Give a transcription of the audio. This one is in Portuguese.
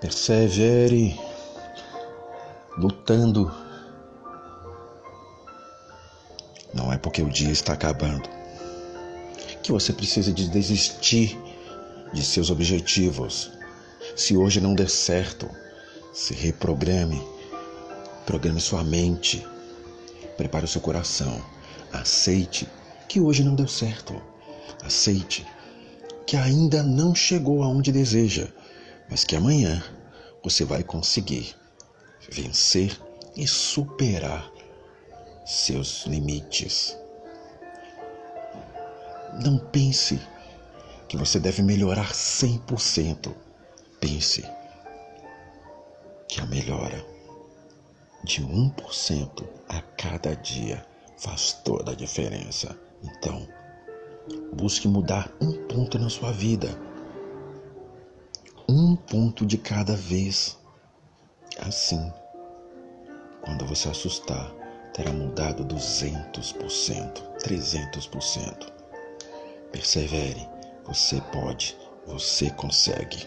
Persevere lutando. Não é porque o dia está acabando que você precisa de desistir de seus objetivos. Se hoje não der certo, se reprograme, programe sua mente, prepare o seu coração, aceite que hoje não deu certo, aceite que ainda não chegou aonde deseja, mas que amanhã você vai conseguir vencer e superar seus limites. Não pense que você deve melhorar 100%. Pense que a melhora de 1% a cada dia faz toda a diferença. Então, busque mudar um ponto na sua vida. Ponto de cada vez. Assim, quando você assustar, terá mudado 200%, 300%. Persevere, você pode, você consegue.